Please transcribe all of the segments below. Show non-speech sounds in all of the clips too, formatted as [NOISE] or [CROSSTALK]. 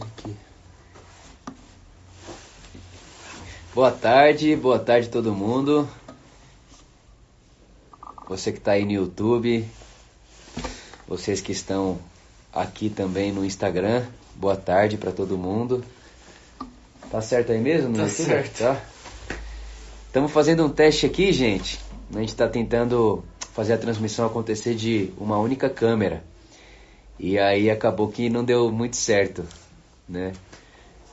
Aqui. Boa tarde, boa tarde todo mundo. Você que está aí no YouTube, vocês que estão aqui também no Instagram, boa tarde para todo mundo. Tá certo aí mesmo? Tá certo. Tá? Estamos fazendo um teste aqui, gente. A gente está tentando fazer a transmissão acontecer de uma única câmera. E aí acabou que não deu muito certo, né?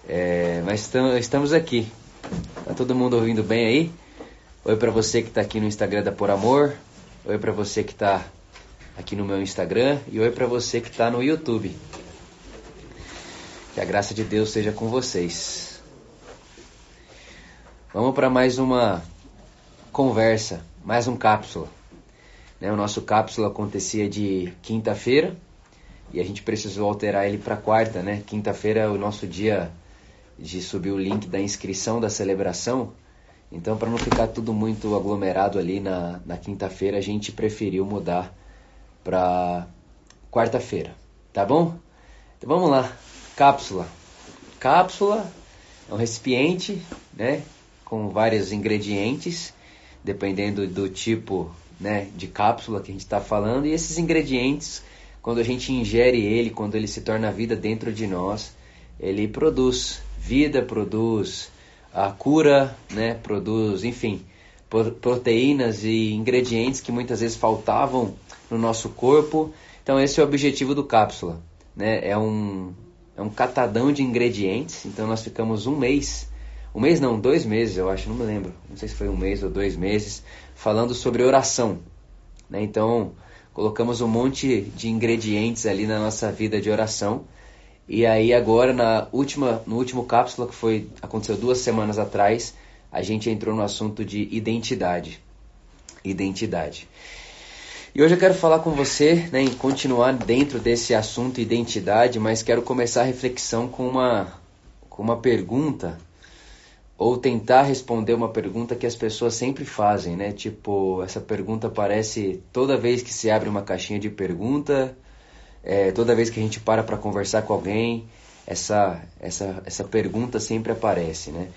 É, mas estamos aqui. Tá todo mundo ouvindo bem aí? Oi para você que está aqui no Instagram da Por Amor. Oi para você que está aqui no meu Instagram e oi para você que está no YouTube. Que a graça de Deus seja com vocês. Vamos para mais uma conversa, mais um cápsula. Né, o nosso cápsula acontecia de quinta-feira e a gente precisou alterar ele para quarta, né? Quinta-feira é o nosso dia de subir o link da inscrição da celebração. Então, para não ficar tudo muito aglomerado ali na, na quinta-feira, a gente preferiu mudar para quarta-feira, tá bom? Então vamos lá, cápsula. Cápsula é um recipiente, né, com vários ingredientes, dependendo do tipo, né, de cápsula que a gente está falando. E esses ingredientes quando a gente ingere ele, quando ele se torna vida dentro de nós, ele produz vida, produz a cura, né? produz, enfim, proteínas e ingredientes que muitas vezes faltavam no nosso corpo. Então esse é o objetivo do cápsula. Né? É, um, é um catadão de ingredientes. Então nós ficamos um mês, um mês não, dois meses eu acho, não me lembro. Não sei se foi um mês ou dois meses, falando sobre oração. Né? Então colocamos um monte de ingredientes ali na nossa vida de oração. E aí agora na última, no último cápsula que foi aconteceu duas semanas atrás, a gente entrou no assunto de identidade. Identidade. E hoje eu quero falar com você, né, em continuar dentro desse assunto identidade, mas quero começar a reflexão com uma com uma pergunta ou tentar responder uma pergunta que as pessoas sempre fazem, né? Tipo, essa pergunta aparece toda vez que se abre uma caixinha de pergunta, é, toda vez que a gente para para conversar com alguém, essa, essa, essa pergunta sempre aparece, né?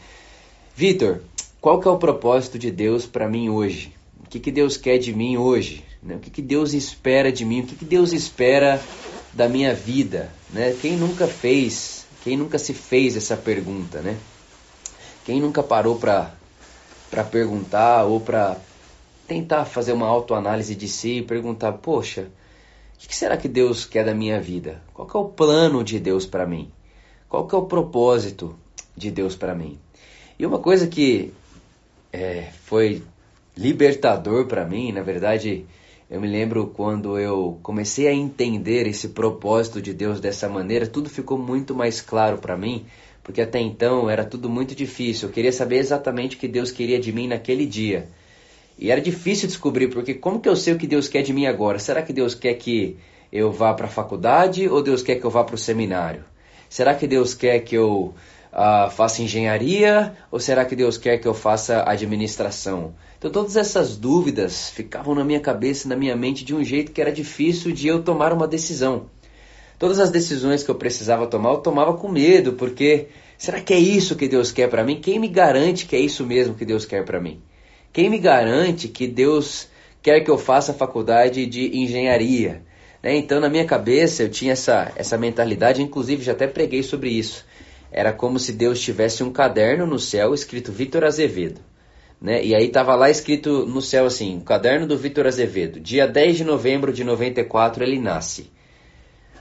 Vitor, qual que é o propósito de Deus para mim hoje? O que, que Deus quer de mim hoje? Né? O que, que Deus espera de mim? O que, que Deus espera da minha vida? Né? Quem nunca fez, quem nunca se fez essa pergunta, né? Quem nunca parou para perguntar ou para tentar fazer uma autoanálise de si e perguntar: poxa, o que será que Deus quer da minha vida? Qual é o plano de Deus para mim? Qual é o propósito de Deus para mim? E uma coisa que é, foi libertador para mim, na verdade, eu me lembro quando eu comecei a entender esse propósito de Deus dessa maneira, tudo ficou muito mais claro para mim, porque até então era tudo muito difícil. Eu queria saber exatamente o que Deus queria de mim naquele dia. E era difícil descobrir, porque como que eu sei o que Deus quer de mim agora? Será que Deus quer que eu vá para a faculdade ou Deus quer que eu vá para o seminário? Será que Deus quer que eu uh, faça engenharia ou será que Deus quer que eu faça administração? Então todas essas dúvidas ficavam na minha cabeça, na minha mente de um jeito que era difícil de eu tomar uma decisão. Todas as decisões que eu precisava tomar, eu tomava com medo, porque será que é isso que Deus quer para mim? Quem me garante que é isso mesmo que Deus quer para mim? Quem me garante que Deus quer que eu faça faculdade de engenharia? Né? Então, na minha cabeça, eu tinha essa, essa mentalidade, inclusive já até preguei sobre isso. Era como se Deus tivesse um caderno no céu escrito Vitor Azevedo. Né? E aí estava lá escrito no céu assim, caderno do Vitor Azevedo, dia 10 de novembro de 94 ele nasce.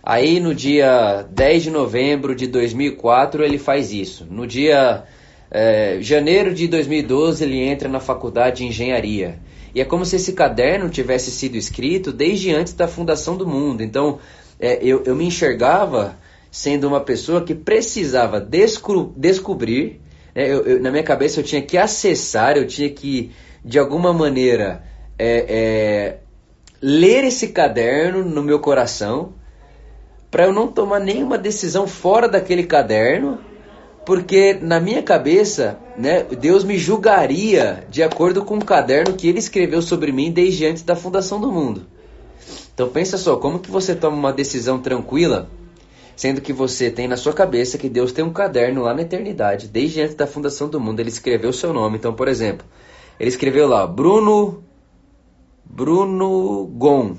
Aí no dia 10 de novembro de 2004 ele faz isso. No dia é, janeiro de 2012 ele entra na faculdade de engenharia. E é como se esse caderno tivesse sido escrito desde antes da fundação do mundo. Então é, eu, eu me enxergava sendo uma pessoa que precisava descobrir. É, eu, eu, na minha cabeça eu tinha que acessar, eu tinha que de alguma maneira é, ler esse caderno no meu coração para eu não tomar nenhuma decisão fora daquele caderno, porque na minha cabeça, né, Deus me julgaria de acordo com o caderno que ele escreveu sobre mim desde antes da fundação do mundo. Então pensa só, como que você toma uma decisão tranquila Sendo que você tem na sua cabeça que Deus tem um caderno lá na eternidade, desde antes da fundação do mundo, ele escreveu seu nome. Então, por exemplo, ele escreveu lá, Bruno Bruno Gon,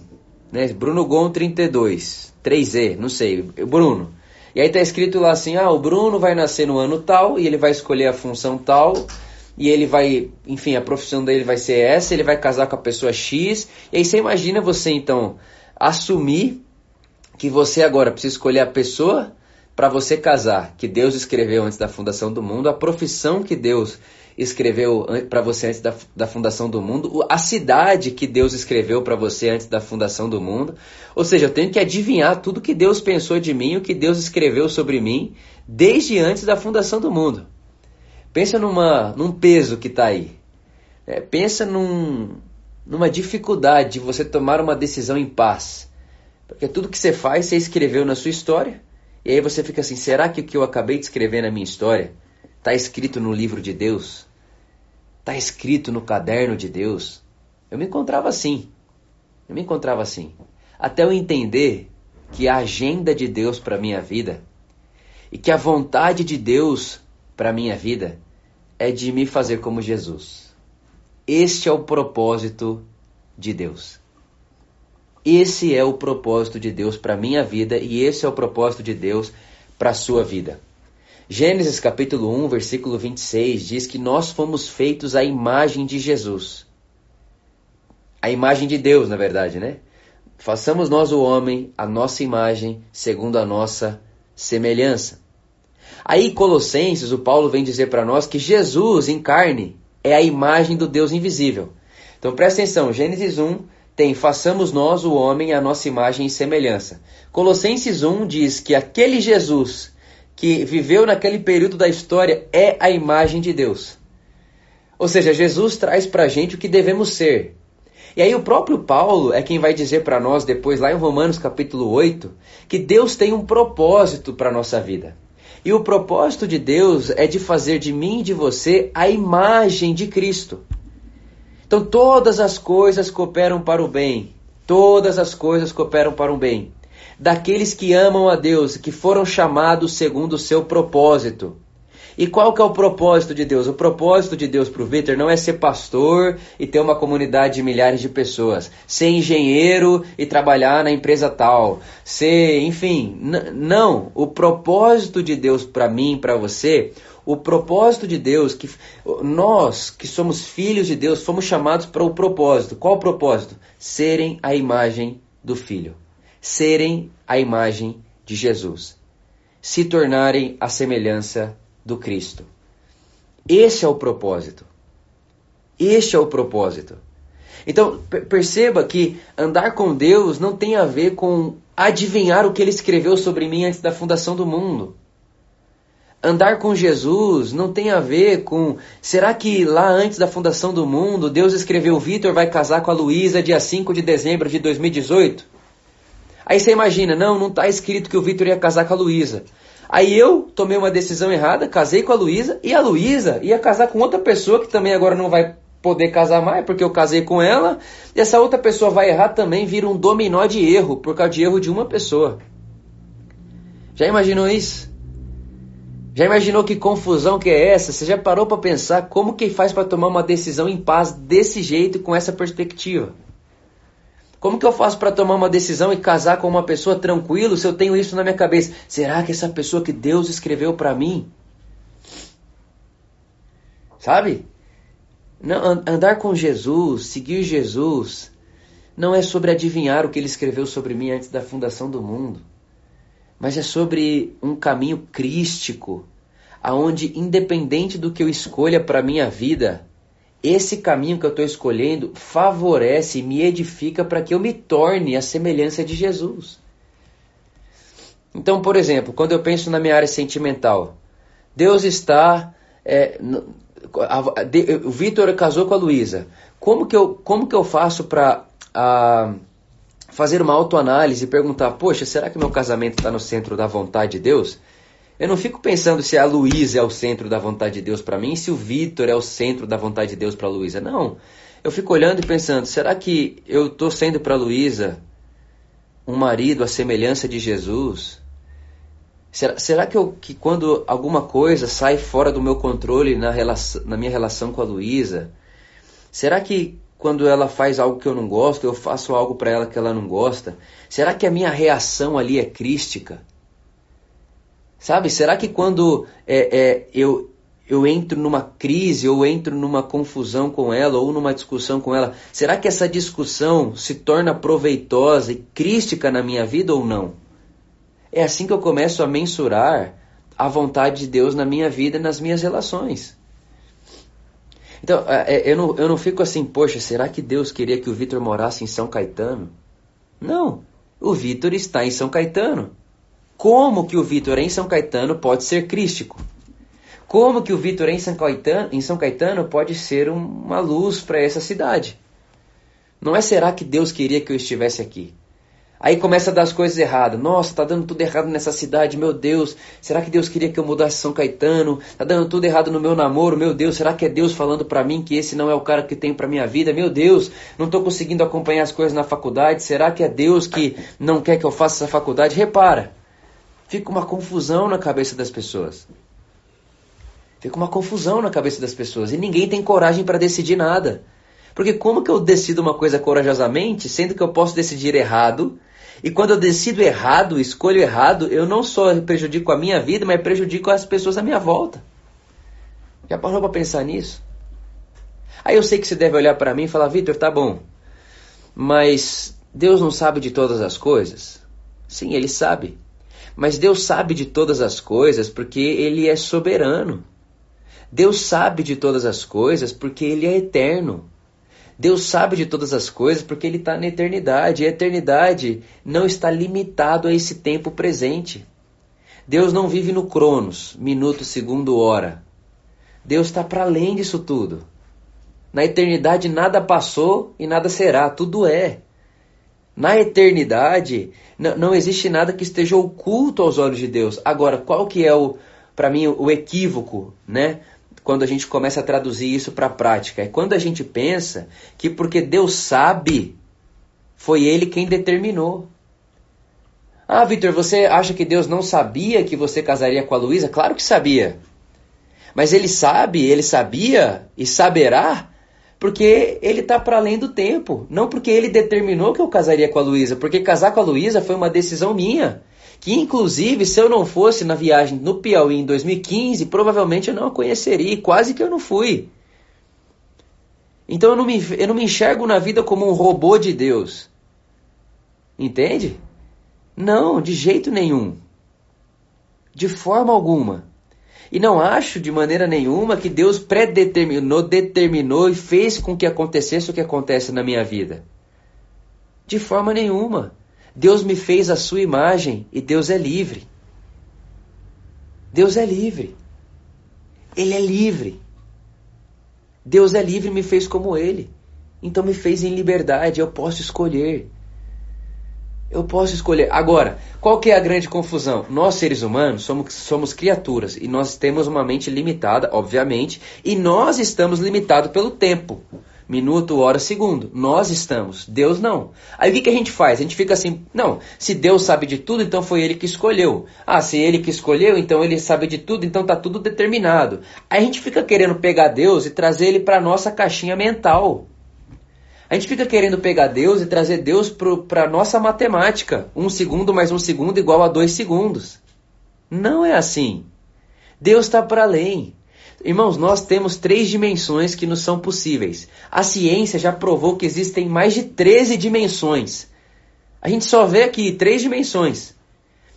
né? Bruno Gon 32, 3E, não sei, Bruno. E aí tá escrito lá assim, ah, o Bruno vai nascer no ano tal e ele vai escolher a função tal e ele vai, enfim, a profissão dele vai ser essa, ele vai casar com a pessoa X. E aí você imagina você então assumir que você agora precisa escolher a pessoa para você casar, que Deus escreveu antes da fundação do mundo, a profissão que Deus escreveu para você antes da, da fundação do mundo, a cidade que Deus escreveu para você antes da fundação do mundo. Ou seja, eu tenho que adivinhar tudo que Deus pensou de mim, o que Deus escreveu sobre mim, desde antes da fundação do mundo. Pensa numa, num peso que está aí. É, pensa num, numa dificuldade de você tomar uma decisão em paz. Porque tudo que você faz, você escreveu na sua história. E aí você fica assim: será que o que eu acabei de escrever na minha história está escrito no livro de Deus? Está escrito no caderno de Deus? Eu me encontrava assim. Eu me encontrava assim. Até eu entender que a agenda de Deus para minha vida e que a vontade de Deus para minha vida é de me fazer como Jesus. Este é o propósito de Deus. Esse é o propósito de Deus para minha vida e esse é o propósito de Deus para sua vida. Gênesis capítulo 1, versículo 26 diz que nós fomos feitos à imagem de Jesus. A imagem de Deus, na verdade, né? Façamos nós o homem a nossa imagem, segundo a nossa semelhança. Aí, Colossenses, o Paulo vem dizer para nós que Jesus em carne é a imagem do Deus invisível. Então presta atenção, Gênesis 1 tem façamos nós o homem a nossa imagem e semelhança. Colossenses 1 diz que aquele Jesus que viveu naquele período da história é a imagem de Deus. Ou seja, Jesus traz para a gente o que devemos ser. E aí o próprio Paulo é quem vai dizer para nós depois lá em Romanos capítulo 8 que Deus tem um propósito para a nossa vida. E o propósito de Deus é de fazer de mim e de você a imagem de Cristo. Então todas as coisas cooperam para o bem. Todas as coisas cooperam para o bem. Daqueles que amam a Deus, que foram chamados segundo o seu propósito. E qual que é o propósito de Deus? O propósito de Deus para o Vitor não é ser pastor e ter uma comunidade de milhares de pessoas, ser engenheiro e trabalhar na empresa tal, ser, enfim, não. O propósito de Deus para mim, para você, o propósito de Deus, que nós que somos filhos de Deus, fomos chamados para o propósito. Qual o propósito? Serem a imagem do Filho, serem a imagem de Jesus, se tornarem a semelhança do Cristo. Esse é o propósito. Este é o propósito. Então, perceba que andar com Deus não tem a ver com adivinhar o que ele escreveu sobre mim antes da fundação do mundo. Andar com Jesus não tem a ver com. Será que lá antes da fundação do mundo, Deus escreveu: Vitor vai casar com a Luísa dia 5 de dezembro de 2018? Aí você imagina: não, não está escrito que o Vitor ia casar com a Luísa. Aí eu tomei uma decisão errada, casei com a Luísa e a Luísa ia casar com outra pessoa que também agora não vai poder casar mais porque eu casei com ela. E essa outra pessoa vai errar também, vira um dominó de erro por causa de erro de uma pessoa. Já imaginou isso? Já imaginou que confusão que é essa? Você já parou para pensar como que faz para tomar uma decisão em paz desse jeito com essa perspectiva? Como que eu faço para tomar uma decisão e casar com uma pessoa tranquilo se eu tenho isso na minha cabeça? Será que essa pessoa que Deus escreveu para mim? Sabe? Não, andar com Jesus, seguir Jesus, não é sobre adivinhar o que ele escreveu sobre mim antes da fundação do mundo, mas é sobre um caminho crístico, aonde independente do que eu escolha para minha vida, esse caminho que eu estou escolhendo favorece e me edifica para que eu me torne a semelhança de Jesus. Então, por exemplo, quando eu penso na minha área sentimental, Deus está. É, o Vitor casou com a Luísa. Como, que eu, como que eu faço para fazer uma autoanálise e perguntar: poxa, será que meu casamento está no centro da vontade de Deus? Eu não fico pensando se a Luísa é o centro da vontade de Deus para mim, se o Vitor é o centro da vontade de Deus para a Luísa. Não. Eu fico olhando e pensando, será que eu estou sendo para a Luísa um marido à semelhança de Jesus? Será, será que, eu, que quando alguma coisa sai fora do meu controle na, relação, na minha relação com a Luísa, será que quando ela faz algo que eu não gosto, eu faço algo para ela que ela não gosta? Será que a minha reação ali é crística? Sabe? Será que quando é, é, eu, eu entro numa crise ou entro numa confusão com ela ou numa discussão com ela, será que essa discussão se torna proveitosa e crística na minha vida ou não? É assim que eu começo a mensurar a vontade de Deus na minha vida e nas minhas relações. Então, é, é, eu não, eu não fico assim, poxa, será que Deus queria que o Vitor morasse em São Caetano? Não, o Vitor está em São Caetano. Como que o Vitor em São Caetano pode ser crístico? Como que o Vitor em São Caetano, em São Caetano pode ser uma luz para essa cidade? Não é será que Deus queria que eu estivesse aqui? Aí começa a dar as coisas erradas. Nossa, tá dando tudo errado nessa cidade, meu Deus. Será que Deus queria que eu mudasse São Caetano? Tá dando tudo errado no meu namoro, meu Deus. Será que é Deus falando para mim que esse não é o cara que tem para minha vida? Meu Deus, não tô conseguindo acompanhar as coisas na faculdade. Será que é Deus que não quer que eu faça essa faculdade? Repara. Fica uma confusão na cabeça das pessoas. Fica uma confusão na cabeça das pessoas e ninguém tem coragem para decidir nada. Porque como que eu decido uma coisa corajosamente, sendo que eu posso decidir errado e quando eu decido errado, escolho errado, eu não só prejudico a minha vida, mas prejudico as pessoas à minha volta. Já parou para pensar nisso? Aí eu sei que você deve olhar para mim e falar, Vitor, tá bom, mas Deus não sabe de todas as coisas? Sim, Ele sabe. Mas Deus sabe de todas as coisas porque Ele é soberano. Deus sabe de todas as coisas porque Ele é eterno. Deus sabe de todas as coisas porque Ele está na eternidade. E a eternidade não está limitado a esse tempo presente. Deus não vive no cronos, minuto, segundo, hora. Deus está para além disso tudo. Na eternidade nada passou e nada será, tudo é. Na eternidade não existe nada que esteja oculto aos olhos de Deus. Agora, qual que é o, para mim, o equívoco, né? quando a gente começa a traduzir isso para a prática. É quando a gente pensa que porque Deus sabe, foi Ele quem determinou. Ah, Vitor, você acha que Deus não sabia que você casaria com a Luísa? Claro que sabia. Mas Ele sabe, Ele sabia e saberá porque Ele está para além do tempo. Não porque Ele determinou que eu casaria com a Luísa, porque casar com a Luísa foi uma decisão minha que inclusive se eu não fosse na viagem no Piauí em 2015, provavelmente eu não a conheceria, quase que eu não fui. Então eu não me, eu não me enxergo na vida como um robô de Deus. Entende? Não, de jeito nenhum. De forma alguma. E não acho de maneira nenhuma que Deus predeterminou, determinou e fez com que acontecesse o que acontece na minha vida. De forma nenhuma. Deus me fez a sua imagem e Deus é livre. Deus é livre. Ele é livre. Deus é livre e me fez como Ele. Então me fez em liberdade. Eu posso escolher. Eu posso escolher. Agora, qual que é a grande confusão? Nós, seres humanos, somos, somos criaturas e nós temos uma mente limitada, obviamente, e nós estamos limitados pelo tempo minuto, hora, segundo. Nós estamos, Deus não. Aí o que, que a gente faz? A gente fica assim, não, se Deus sabe de tudo, então foi ele que escolheu. Ah, se ele que escolheu, então ele sabe de tudo, então tá tudo determinado. Aí a gente fica querendo pegar Deus e trazer ele para nossa caixinha mental. A gente fica querendo pegar Deus e trazer Deus para nossa matemática. Um segundo mais um segundo igual a dois segundos. Não é assim. Deus está para além. Irmãos, nós temos três dimensões que nos são possíveis. A ciência já provou que existem mais de 13 dimensões. A gente só vê aqui três dimensões.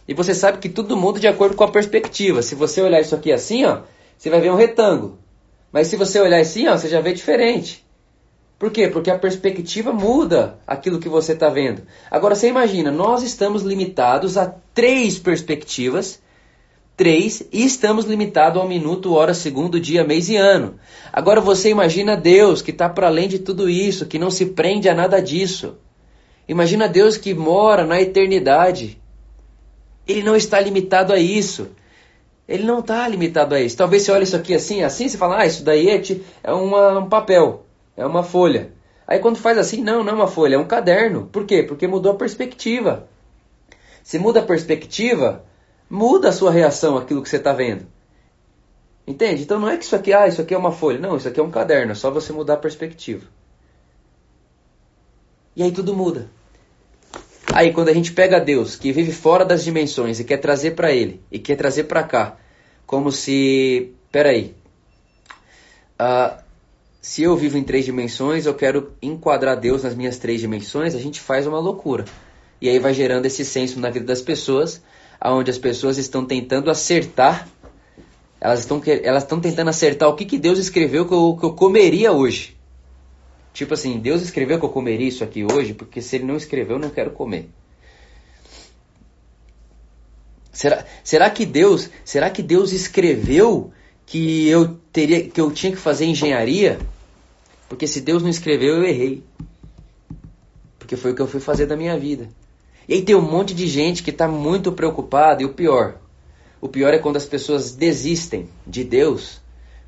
E você sabe que tudo muda de acordo com a perspectiva. Se você olhar isso aqui assim, ó, você vai ver um retângulo. Mas se você olhar assim, ó, você já vê diferente. Por quê? Porque a perspectiva muda aquilo que você está vendo. Agora você imagina, nós estamos limitados a três perspectivas 3 e estamos limitados ao minuto, hora, segundo, dia, mês e ano. Agora você imagina Deus que está para além de tudo isso, que não se prende a nada disso. Imagina Deus que mora na eternidade. Ele não está limitado a isso. Ele não está limitado a isso. Talvez você olhe isso aqui assim, assim, você fala, ah, isso daí é, é uma, um papel, é uma folha. Aí quando faz assim, não, não é uma folha, é um caderno. Por quê? Porque mudou a perspectiva. Se muda a perspectiva, muda a sua reação àquilo que você está vendo. Entende? Então não é que isso aqui, ah, isso aqui é uma folha. Não, isso aqui é um caderno, é só você mudar a perspectiva. E aí tudo muda. Aí quando a gente pega Deus, que vive fora das dimensões e quer trazer para ele, e quer trazer para cá, como se, peraí, uh, se eu vivo em três dimensões, eu quero enquadrar Deus nas minhas três dimensões, a gente faz uma loucura. E aí vai gerando esse senso na vida das pessoas, aonde as pessoas estão tentando acertar elas estão elas estão tentando acertar o que, que Deus escreveu que eu, que eu comeria hoje. Tipo assim, Deus escreveu que eu comeria isso aqui hoje, porque se ele não escreveu, eu não quero comer. Será, será que Deus, será que Deus escreveu que eu teria que eu tinha que fazer engenharia? Porque se Deus não escreveu, eu errei. Porque foi o que eu fui fazer da minha vida. E aí tem um monte de gente que está muito preocupada e o pior, o pior é quando as pessoas desistem de Deus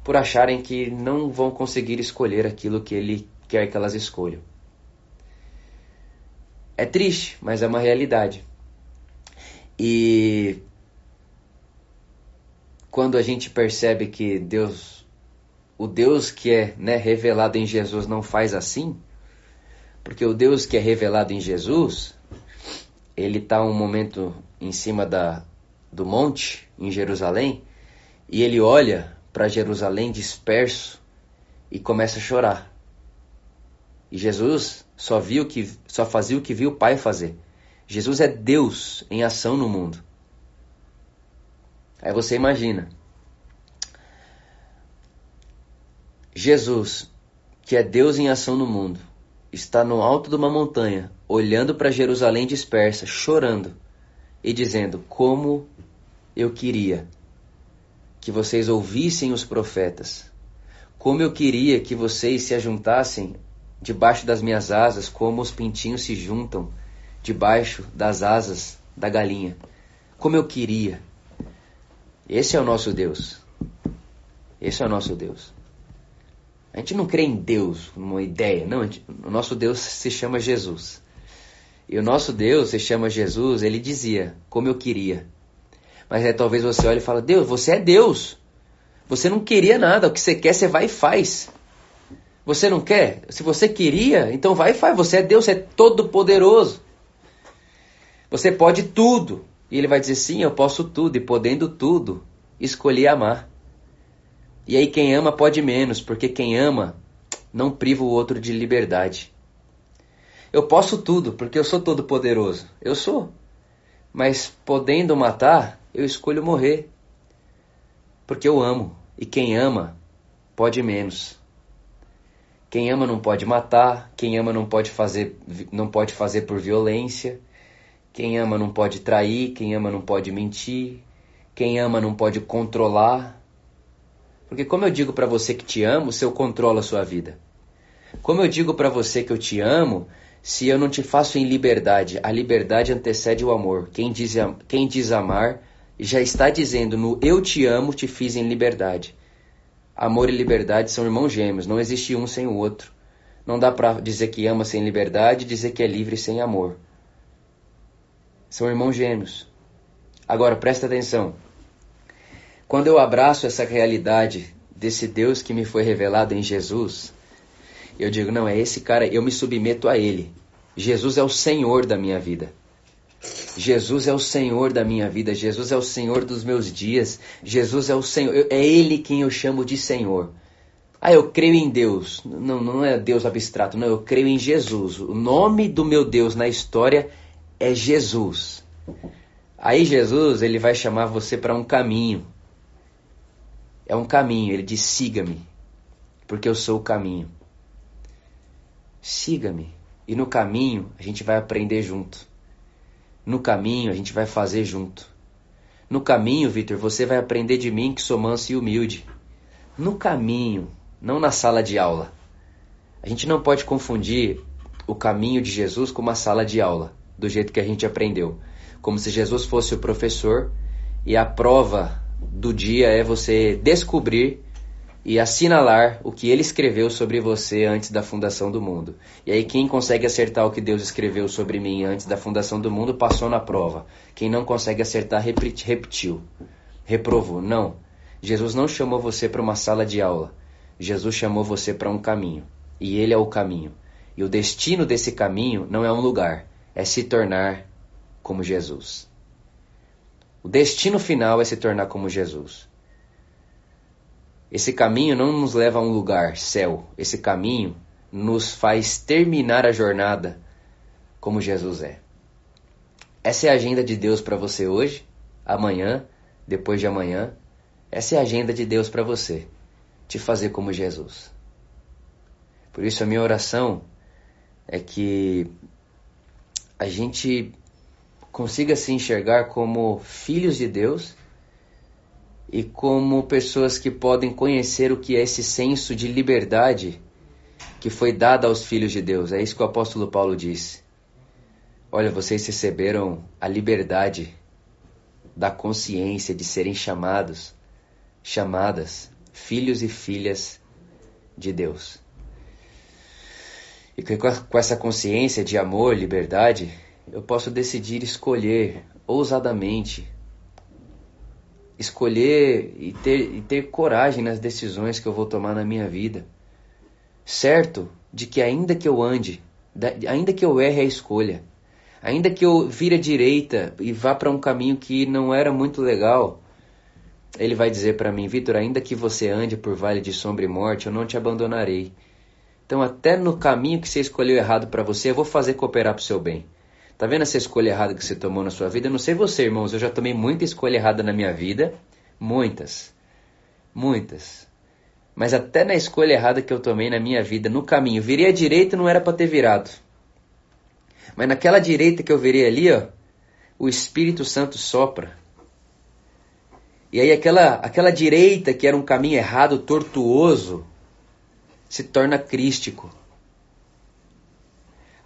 por acharem que não vão conseguir escolher aquilo que Ele quer que elas escolham. É triste, mas é uma realidade. E quando a gente percebe que Deus, o Deus que é né, revelado em Jesus não faz assim, porque o Deus que é revelado em Jesus, ele está um momento em cima da, do monte em Jerusalém e ele olha para Jerusalém disperso e começa a chorar. E Jesus só viu que só fazia o que viu o Pai fazer. Jesus é Deus em ação no mundo. Aí você imagina. Jesus, que é Deus em ação no mundo, está no alto de uma montanha, olhando para Jerusalém dispersa, chorando e dizendo: Como eu queria que vocês ouvissem os profetas. Como eu queria que vocês se ajuntassem debaixo das minhas asas, como os pintinhos se juntam debaixo das asas da galinha. Como eu queria. Esse é o nosso Deus. Esse é o nosso Deus. A gente não crê em Deus, numa ideia. Não, gente, o nosso Deus se chama Jesus. E o nosso Deus se chama Jesus, ele dizia, como eu queria mas é, talvez você olhe e fale, Deus, você é Deus. Você não queria nada, o que você quer, você vai e faz. Você não quer? Se você queria, então vai e faz. Você é Deus, você é todo poderoso. Você pode tudo. E ele vai dizer, sim, eu posso tudo. E podendo tudo, escolhi amar. E aí quem ama pode menos, porque quem ama não priva o outro de liberdade. Eu posso tudo, porque eu sou todo poderoso. Eu sou. Mas podendo matar, eu escolho morrer. Porque eu amo. E quem ama pode menos. Quem ama não pode matar, quem ama não pode fazer, não pode fazer por violência. Quem ama não pode trair, quem ama não pode mentir. Quem ama não pode controlar. Porque como eu digo para você que te amo, se eu controlo a sua vida. Como eu digo para você que eu te amo, se eu não te faço em liberdade, a liberdade antecede o amor. Quem diz, quem diz amar já está dizendo no eu te amo, te fiz em liberdade. Amor e liberdade são irmãos gêmeos, não existe um sem o outro. Não dá para dizer que ama sem liberdade dizer que é livre sem amor. São irmãos gêmeos. Agora presta atenção. Quando eu abraço essa realidade desse Deus que me foi revelado em Jesus, eu digo, não, é esse cara, eu me submeto a ele. Jesus é o Senhor da minha vida. Jesus é o Senhor da minha vida, Jesus é o Senhor dos meus dias, Jesus é o Senhor, é Ele quem eu chamo de Senhor. Ah, eu creio em Deus. Não, não é Deus abstrato, não, eu creio em Jesus. O nome do meu Deus na história é Jesus. Aí Jesus, ele vai chamar você para um caminho. É um caminho, ele diz: siga-me, porque eu sou o caminho. Siga-me. E no caminho a gente vai aprender junto. No caminho a gente vai fazer junto. No caminho, Vitor, você vai aprender de mim que sou manso e humilde. No caminho, não na sala de aula. A gente não pode confundir o caminho de Jesus com uma sala de aula, do jeito que a gente aprendeu. Como se Jesus fosse o professor e a prova do dia é você descobrir e assinalar o que ele escreveu sobre você antes da fundação do mundo. E aí, quem consegue acertar o que Deus escreveu sobre mim antes da fundação do mundo passou na prova. Quem não consegue acertar, repetiu, reprovou. Não. Jesus não chamou você para uma sala de aula. Jesus chamou você para um caminho. E ele é o caminho. E o destino desse caminho não é um lugar, é se tornar como Jesus. O destino final é se tornar como Jesus. Esse caminho não nos leva a um lugar, céu. Esse caminho nos faz terminar a jornada como Jesus é. Essa é a agenda de Deus para você hoje, amanhã, depois de amanhã. Essa é a agenda de Deus para você, te fazer como Jesus. Por isso a minha oração é que a gente consiga se enxergar como filhos de Deus e como pessoas que podem conhecer o que é esse senso de liberdade que foi dado aos filhos de Deus. É isso que o apóstolo Paulo disse. Olha, vocês receberam a liberdade da consciência de serem chamados, chamadas filhos e filhas de Deus. E com essa consciência de amor, liberdade, eu posso decidir escolher ousadamente escolher e ter, e ter coragem nas decisões que eu vou tomar na minha vida. Certo de que ainda que eu ande, ainda que eu erre a escolha, ainda que eu vire à direita e vá para um caminho que não era muito legal, ele vai dizer para mim, Vitor, ainda que você ande por vale de sombra e morte, eu não te abandonarei. Então, até no caminho que você escolheu errado para você, eu vou fazer cooperar para o seu bem. Tá vendo essa escolha errada que você tomou na sua vida? Eu não sei você, irmãos, eu já tomei muita escolha errada na minha vida. Muitas. Muitas. Mas até na escolha errada que eu tomei na minha vida, no caminho, virei à direita não era para ter virado. Mas naquela direita que eu virei ali, ó, o Espírito Santo sopra. E aí aquela, aquela direita que era um caminho errado, tortuoso, se torna crístico.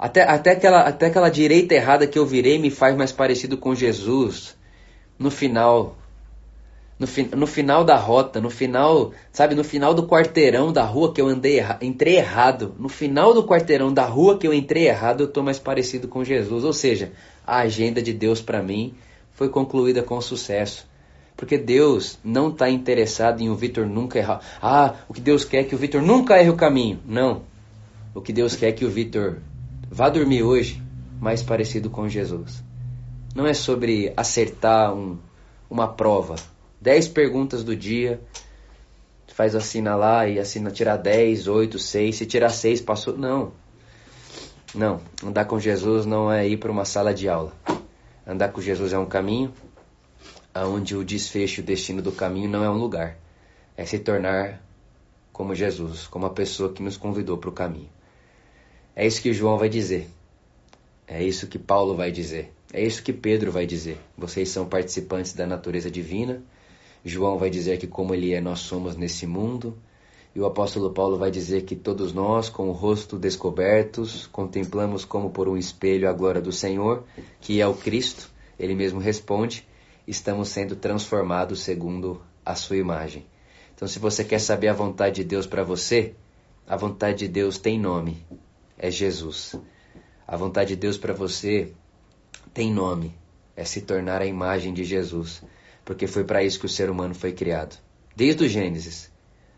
Até, até, aquela, até aquela direita errada que eu virei me faz mais parecido com Jesus. No final. No, fi, no final da rota, no final, sabe, no final do quarteirão da rua que eu andei entrei errado. No final do quarteirão da rua que eu entrei errado, eu tô mais parecido com Jesus. Ou seja, a agenda de Deus para mim foi concluída com sucesso. Porque Deus não está interessado em o Vitor nunca errar. Ah, o que Deus quer é que o Vitor nunca erre o caminho. Não. O que Deus quer é que o Vitor Vá dormir hoje mais parecido com Jesus. Não é sobre acertar um, uma prova. Dez perguntas do dia, faz assina lá e assina tirar dez, oito, seis. Se tirar seis, passou. Não. Não. Andar com Jesus não é ir para uma sala de aula. Andar com Jesus é um caminho, onde o desfecho, o destino do caminho não é um lugar. É se tornar como Jesus, como a pessoa que nos convidou para o caminho. É isso que João vai dizer. É isso que Paulo vai dizer. É isso que Pedro vai dizer. Vocês são participantes da natureza divina. João vai dizer que, como ele é, nós somos nesse mundo. E o apóstolo Paulo vai dizer que todos nós, com o rosto descobertos, contemplamos como por um espelho a glória do Senhor, que é o Cristo. Ele mesmo responde: estamos sendo transformados segundo a sua imagem. Então, se você quer saber a vontade de Deus para você, a vontade de Deus tem nome é Jesus. A vontade de Deus para você tem nome, é se tornar a imagem de Jesus, porque foi para isso que o ser humano foi criado. Desde o Gênesis,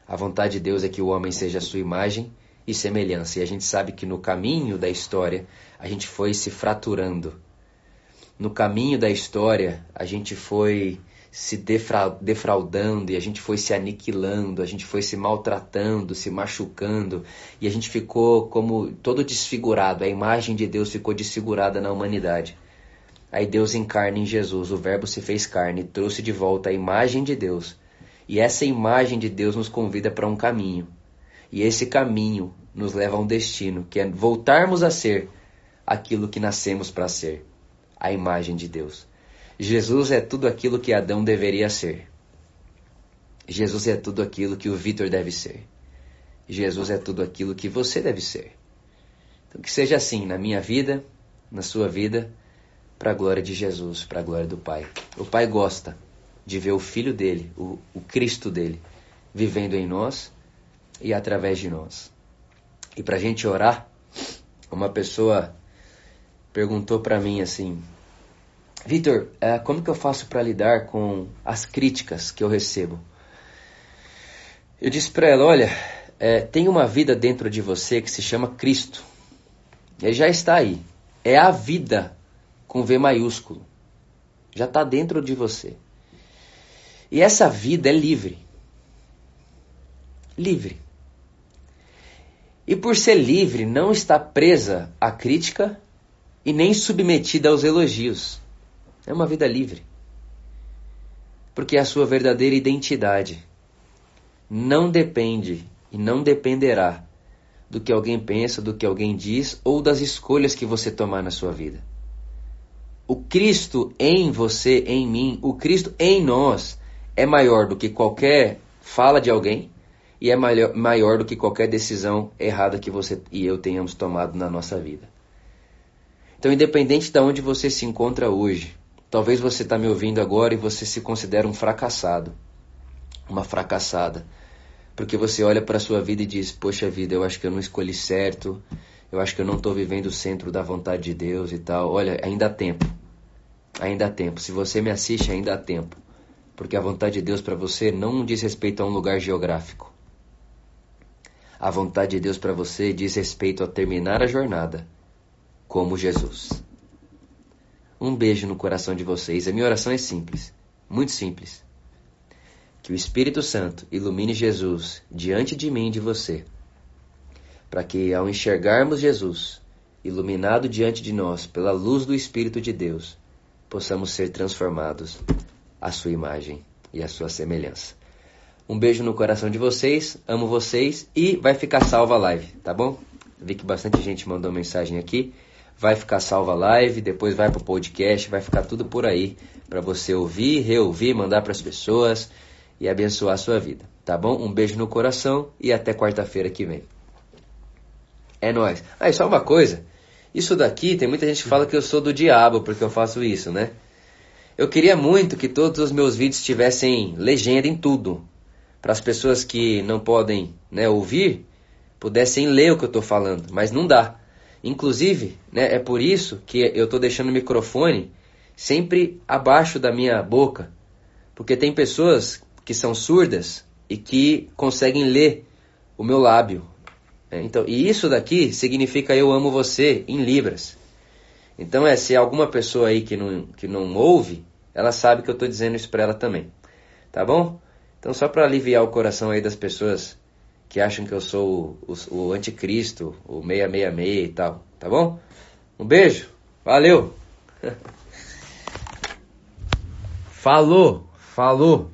a vontade de Deus é que o homem seja a sua imagem e semelhança. E a gente sabe que no caminho da história a gente foi se fraturando. No caminho da história a gente foi se defraudando e a gente foi se aniquilando, a gente foi se maltratando, se machucando e a gente ficou como todo desfigurado. A imagem de Deus ficou desfigurada na humanidade. Aí Deus encarna em Jesus, o Verbo se fez carne, trouxe de volta a imagem de Deus. E essa imagem de Deus nos convida para um caminho. E esse caminho nos leva a um destino, que é voltarmos a ser aquilo que nascemos para ser a imagem de Deus. Jesus é tudo aquilo que Adão deveria ser. Jesus é tudo aquilo que o Vitor deve ser. Jesus é tudo aquilo que você deve ser. Então que seja assim na minha vida, na sua vida, para a glória de Jesus, para a glória do Pai. O Pai gosta de ver o Filho dele, o, o Cristo dele, vivendo em nós e através de nós. E para a gente orar, uma pessoa perguntou para mim assim: Vitor, é, como que eu faço para lidar com as críticas que eu recebo? Eu disse para ela: olha, é, tem uma vida dentro de você que se chama Cristo. Ele já está aí. É a vida com V maiúsculo. Já está dentro de você. E essa vida é livre. Livre. E por ser livre, não está presa à crítica e nem submetida aos elogios. É uma vida livre. Porque a sua verdadeira identidade não depende e não dependerá do que alguém pensa, do que alguém diz ou das escolhas que você tomar na sua vida. O Cristo em você, em mim, o Cristo em nós é maior do que qualquer fala de alguém e é maior, maior do que qualquer decisão errada que você e eu tenhamos tomado na nossa vida. Então, independente de onde você se encontra hoje, talvez você está me ouvindo agora e você se considera um fracassado, uma fracassada, porque você olha para a sua vida e diz: Poxa vida, eu acho que eu não escolhi certo, eu acho que eu não estou vivendo o centro da vontade de Deus e tal. Olha, ainda há tempo, ainda há tempo. Se você me assiste, ainda há tempo, porque a vontade de Deus para você não diz respeito a um lugar geográfico. A vontade de Deus para você diz respeito a terminar a jornada como Jesus. Um beijo no coração de vocês. A minha oração é simples, muito simples. Que o Espírito Santo ilumine Jesus diante de mim e de você, para que ao enxergarmos Jesus iluminado diante de nós pela luz do Espírito de Deus, possamos ser transformados à sua imagem e à sua semelhança. Um beijo no coração de vocês, amo vocês e vai ficar salva a live, tá bom? Vi que bastante gente mandou mensagem aqui. Vai ficar salva live, depois vai pro podcast, vai ficar tudo por aí para você ouvir, reouvir, mandar para as pessoas e abençoar a sua vida, tá bom? Um beijo no coração e até quarta-feira que vem. É nóis. Ah, e só uma coisa. Isso daqui, tem muita gente que fala que eu sou do diabo porque eu faço isso, né? Eu queria muito que todos os meus vídeos tivessem legenda em tudo para as pessoas que não podem né, ouvir pudessem ler o que eu estou falando, mas não dá. Inclusive, né, é por isso que eu estou deixando o microfone sempre abaixo da minha boca, porque tem pessoas que são surdas e que conseguem ler o meu lábio. Né? Então, e isso daqui significa eu amo você em libras. Então, é se alguma pessoa aí que não, que não ouve, ela sabe que eu estou dizendo isso para ela também. Tá bom? Então, só para aliviar o coração aí das pessoas que acham que eu sou o, o, o anticristo, o 666 e tal, tá bom? Um beijo, valeu! [LAUGHS] falou, falou!